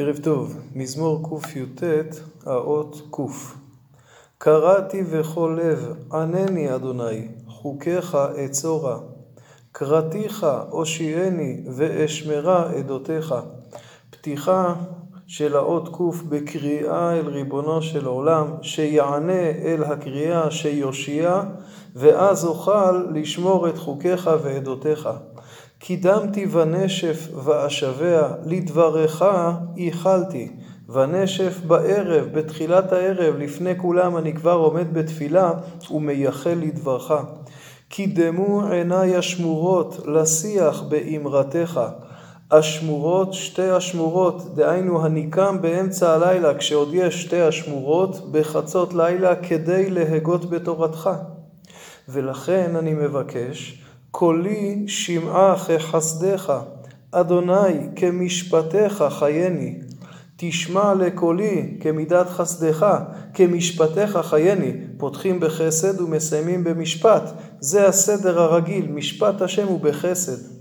ערב טוב, מזמור קי"ט, האות ק. קראתי בכל לב, ענני אדוני, חוקיך אצורה. קראתיך הושיעני, ואשמרה עדותיך. פתיחה של האות ק בקריאה אל ריבונו של עולם, שיענה אל הקריאה שיושיע, ואז אוכל לשמור את חוקיך ועדותיך. קידמתי ונשף ואשבע, לדברך ייחלתי. ונשף בערב, בתחילת הערב, לפני כולם אני כבר עומד בתפילה ומייחל לדברך. קידמו עיניי השמורות לשיח באמרתך. השמורות, שתי השמורות, דהיינו הניקם באמצע הלילה, כשעוד יש שתי השמורות, בחצות לילה, כדי להגות בתורתך. ולכן אני מבקש קולי שמעה כחסדך, אדוני כמשפטיך חייני. תשמע לקולי כמידת חסדך, כמשפטיך חייני. פותחים בחסד ומסיימים במשפט. זה הסדר הרגיל, משפט השם הוא בחסד.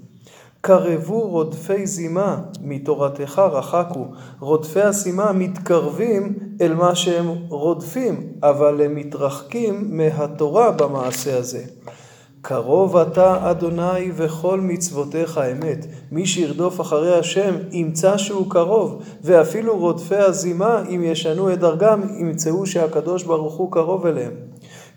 קרבו רודפי זימה, מתורתך רחקו. רודפי השימה מתקרבים אל מה שהם רודפים, אבל הם מתרחקים מהתורה במעשה הזה. קרוב אתה אדוני וכל מצוותיך אמת. מי שירדוף אחרי השם ימצא שהוא קרוב, ואפילו רודפי הזימה, אם ישנו את דרכם, ימצאו שהקדוש ברוך הוא קרוב אליהם.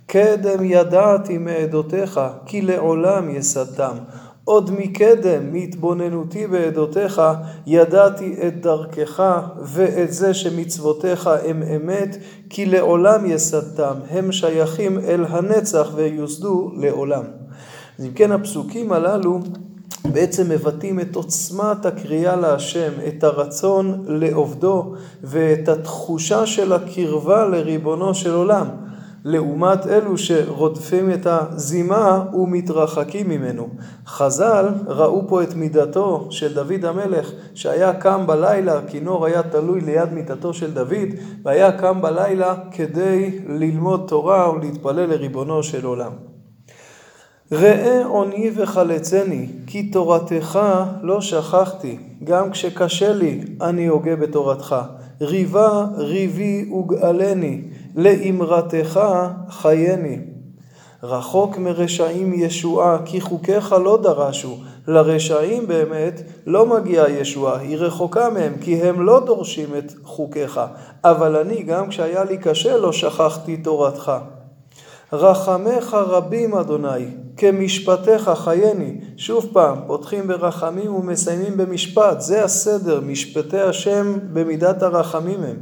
קדם ידעתי מעדותיך, כי לעולם יסדתם. עוד מקדם, מהתבוננותי בעדותיך, ידעתי את דרכך ואת זה שמצוותיך הם אמת, כי לעולם יסדתם, הם שייכים אל הנצח ויוסדו לעולם. אז אם כן הפסוקים הללו בעצם מבטאים את עוצמת הקריאה להשם, את הרצון לעובדו ואת התחושה של הקרבה לריבונו של עולם. לעומת אלו שרודפים את הזימה ומתרחקים ממנו. חז"ל ראו פה את מידתו של דוד המלך, שהיה קם בלילה, כינור היה תלוי ליד מיטתו של דוד, והיה קם בלילה כדי ללמוד תורה ולהתפלל לריבונו של עולם. ראה עוני וחלצני, כי תורתך לא שכחתי, גם כשקשה לי אני הוגה בתורתך. ריבה ריבי וגאלני, לאמרתך חייני. רחוק מרשעים ישועה, כי חוקיך לא דרשו. לרשעים באמת לא מגיעה ישועה, היא רחוקה מהם, כי הם לא דורשים את חוקיך. אבל אני, גם כשהיה לי קשה, לא שכחתי תורתך. רחמך רבים, אדוני, כמשפטיך חייני. שוב פעם, פותחים ברחמים ומסיימים במשפט. זה הסדר, משפטי השם במידת הרחמים הם.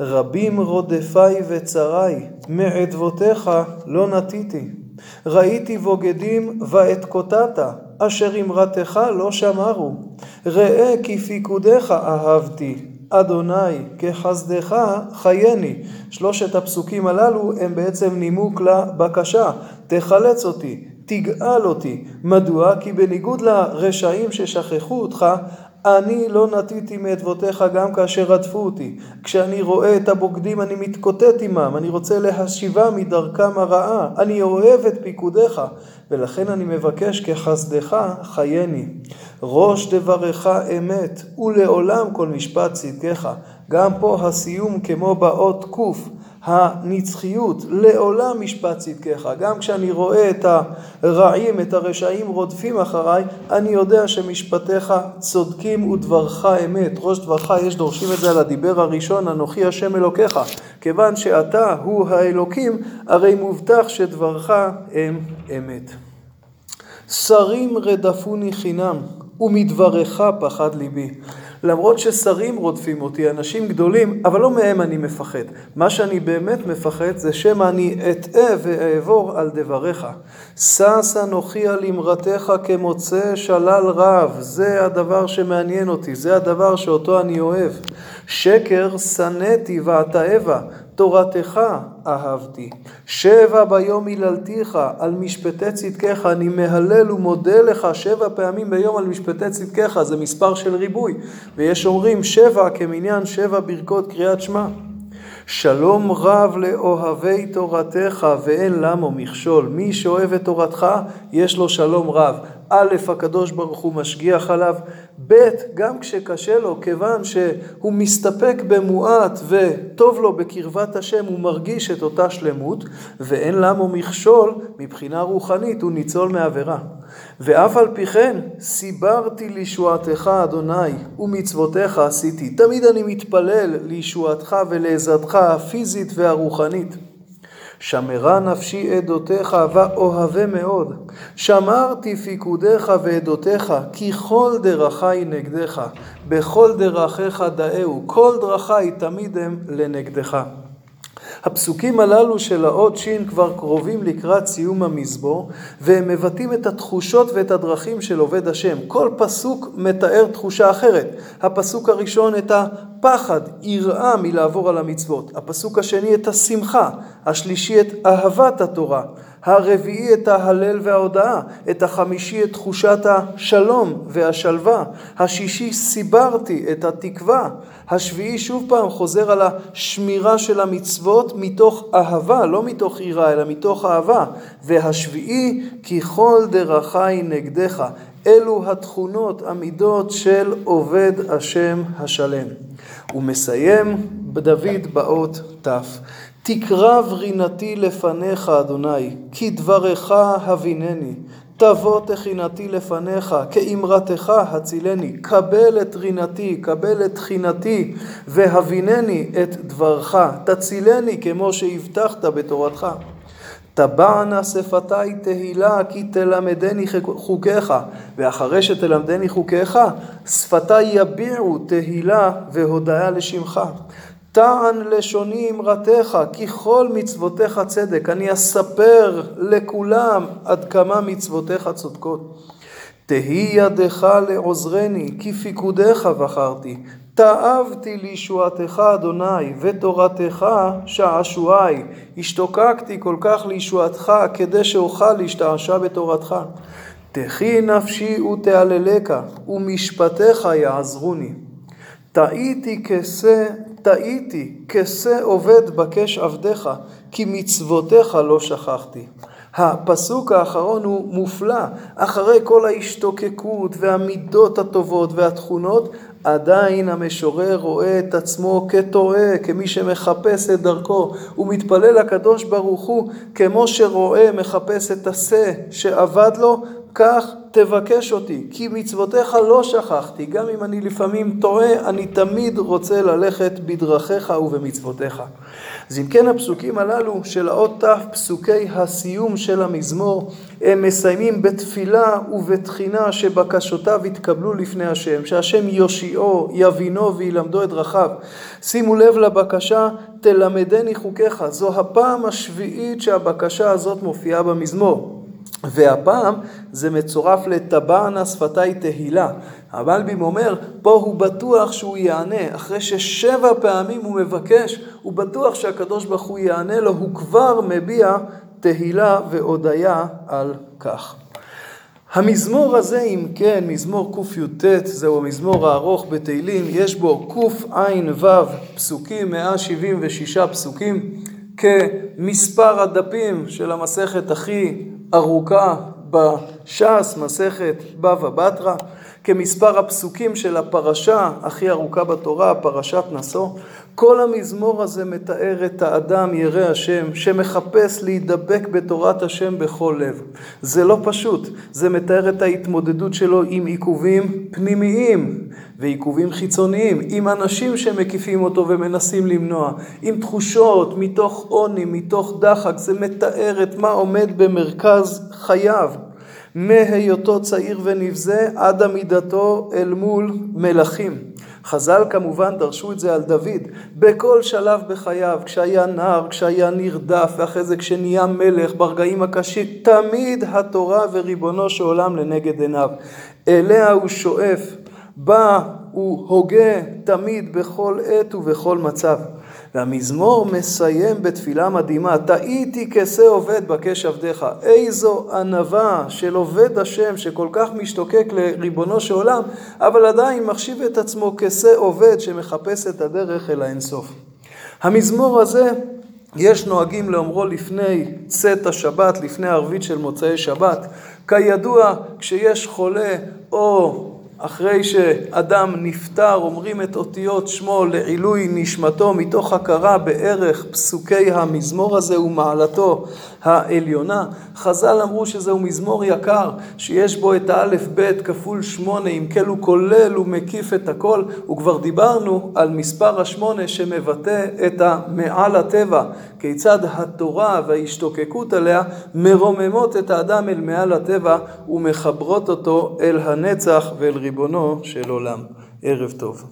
רבים רודפיי וצריי, מעדבותיך לא נטיתי. ראיתי בוגדים ואתקוטעת, אשר אמרתך לא שמרו. ראה כי פיקודיך אהבתי, אדוני כחסדך חייני. שלושת הפסוקים הללו הם בעצם נימוק לבקשה, תחלץ אותי, תגאל אותי. מדוע? כי בניגוד לרשעים ששכחו אותך, אני לא נטיתי מאדבותיך גם כאשר רדפו אותי. כשאני רואה את הבוגדים אני מתקוטט עמם, אני רוצה להשיבה מדרכם הרעה. אני אוהב את פיקודיך, ולכן אני מבקש כחסדך חייני. ראש דברך אמת, ולעולם כל משפט צדקך. גם פה הסיום כמו באות ק' הנצחיות, לעולם משפט צדקך. גם כשאני רואה את הרעים, את הרשעים רודפים אחריי, אני יודע שמשפטיך צודקים ודברך אמת. ראש דברך, יש דורשים את זה על הדיבר הראשון, אנוכי השם אלוקיך. כיוון שאתה הוא האלוקים, הרי מובטח שדברך הם אמת. שרים רדפוני חינם, ומדברך פחד ליבי. למרות ששרים רודפים אותי, אנשים גדולים, אבל לא מהם אני מפחד. מה שאני באמת מפחד זה שמא אני אטעה ואעבור על דבריך. שש אנוכי על אמרתך כמוצא שלל רב, זה הדבר שמעניין אותי, זה הדבר שאותו אני אוהב. שקר שנאתי ואתעבה, תורתך אהבתי. שבע ביום היללתיך, על משפטי צדקך, אני מהלל ומודה לך שבע פעמים ביום על משפטי צדקך, זה מספר של ריבוי. ויש אומרים שבע כמניין שבע ברכות קריאת שמע. שלום רב לאוהבי תורתך ואין למו מכשול. מי שאוהב את תורתך, יש לו שלום רב. א', הקדוש ברוך הוא משגיח עליו, ב', גם כשקשה לו, כיוון שהוא מסתפק במועט וטוב לו בקרבת השם, הוא מרגיש את אותה שלמות, ואין למו מכשול, מבחינה רוחנית הוא ניצול מעבירה. ואף על פי כן, סיברתי לישועתך, אדוני, ומצוותיך עשיתי. תמיד אני מתפלל לישועתך ולעזרתך הפיזית והרוחנית. שמרה נפשי עדותיך ואוהבה מאוד. שמרתי פיקודיך ועדותיך, כי כל דרכי נגדך, בכל דרכיך דאהו, כל דרכי תמיד הם לנגדך. הפסוקים הללו של האות ש' כבר קרובים לקראת סיום המזמור, והם מבטאים את התחושות ואת הדרכים של עובד השם. כל פסוק מתאר תחושה אחרת. הפסוק הראשון את הפחד, יראה מלעבור על המצוות. הפסוק השני את השמחה. השלישי את אהבת התורה. הרביעי את ההלל וההודאה, את החמישי את תחושת השלום והשלווה, השישי סיברתי את התקווה, השביעי שוב פעם חוזר על השמירה של המצוות מתוך אהבה, לא מתוך יראה, אלא מתוך אהבה, והשביעי כי כל דרכי נגדך. אלו התכונות, המידות של עובד השם השלם. הוא מסיים דוד באות ת'. תקרב רינתי לפניך, אדוני, כי דברך הבינני. תבוא תחינתי לפניך, כאמרתך הצילני. קבל את רינתי, קבל את תחינתי, והבינני את דברך. תצילני כמו שהבטחת בתורתך. טבענה שפתי תהילה כי תלמדני חוקיך, ואחרי שתלמדני חוקיך, שפתי יביעו תהילה והודיה לשמך. טען לשוני אמרתך, כי כל מצוותיך צדק. אני אספר לכולם עד כמה מצוותיך צודקות. תהי ידך לעוזרני, כי פיקודיך בחרתי. תאבתי לישועתך, אדוני, ותורתך שעשועי. השתוקקתי כל כך לישועתך, כדי שאוכל להשתעשע בתורתך. תחי נפשי ותעללך, ומשפטיך יעזרוני. טעיתי כשה טעיתי, כשה עובד בקש עבדיך, כי מצוותיך לא שכחתי. הפסוק האחרון הוא מופלא. אחרי כל ההשתוקקות והמידות הטובות והתכונות, עדיין המשורר רואה את עצמו כטועה, כמי שמחפש את דרכו. הוא מתפלל לקדוש ברוך הוא כמו שרואה, מחפש את השה שאבד לו, כך תבקש אותי, כי מצוותיך לא שכחתי, גם אם אני לפעמים טועה, אני תמיד רוצה ללכת בדרכיך ובמצוותיך. אז אם כן הפסוקים הללו של האות ת', פסוקי הסיום של המזמור, הם מסיימים בתפילה ובתחינה שבקשותיו יתקבלו לפני השם, שהשם יושיעו, יבינו וילמדו את דרכיו. שימו לב לבקשה, תלמדני חוקיך. זו הפעם השביעית שהבקשה הזאת מופיעה במזמור. והפעם זה מצורף לטבענה שפתי תהילה. המלבים אומר, פה הוא בטוח שהוא יענה. אחרי ששבע פעמים הוא מבקש, הוא בטוח שהקדוש ברוך הוא יענה לו, הוא כבר מביע תהילה והודיה על כך. המזמור הזה, אם כן, מזמור קי"ט, זהו המזמור הארוך בתהילים, יש בו קע"ו פסוקים, 176 פסוקים, כמספר הדפים של המסכת הכי ארוכה בש"ס, מסכת בבא בתרא, כמספר הפסוקים של הפרשה הכי ארוכה בתורה, פרשת נשוא. כל המזמור הזה מתאר את האדם ירא השם, שמחפש להידבק בתורת השם בכל לב. זה לא פשוט, זה מתאר את ההתמודדות שלו עם עיכובים פנימיים ועיכובים חיצוניים, עם אנשים שמקיפים אותו ומנסים למנוע, עם תחושות מתוך עוני, מתוך דחק, זה מתאר את מה עומד במרכז חייו. מהיותו צעיר ונבזה עד עמידתו אל מול מלכים. חז"ל כמובן דרשו את זה על דוד בכל שלב בחייו, כשהיה נער, כשהיה נרדף, ואחרי זה כשנהיה מלך, ברגעים הקשים, תמיד התורה וריבונו של עולם לנגד עיניו. אליה הוא שואף, בה הוא הוגה תמיד בכל עת ובכל מצב. והמזמור מסיים בתפילה מדהימה, טעיתי כשה עובד בקש עבדיך. איזו ענווה של עובד השם שכל כך משתוקק לריבונו של עולם, אבל עדיין מחשיב את עצמו כשה עובד שמחפש את הדרך אל האינסוף. המזמור הזה יש נוהגים לאומרו לפני צאת השבת, לפני הערבית של מוצאי שבת. כידוע, כשיש חולה או אחרי שאדם נפטר, אומרים את אותיות שמו לעילוי נשמתו מתוך הכרה בערך פסוקי המזמור הזה ומעלתו העליונה. חז"ל אמרו שזהו מזמור יקר, שיש בו את האלף בית כפול שמונה, אם כן הוא כולל ומקיף את הכל, וכבר דיברנו על מספר השמונה שמבטא את המעל הטבע, כיצד התורה וההשתוקקות עליה מרוממות את האדם אל מעל הטבע ומחברות אותו אל הנצח ואל ריבונו של עולם. ערב טוב.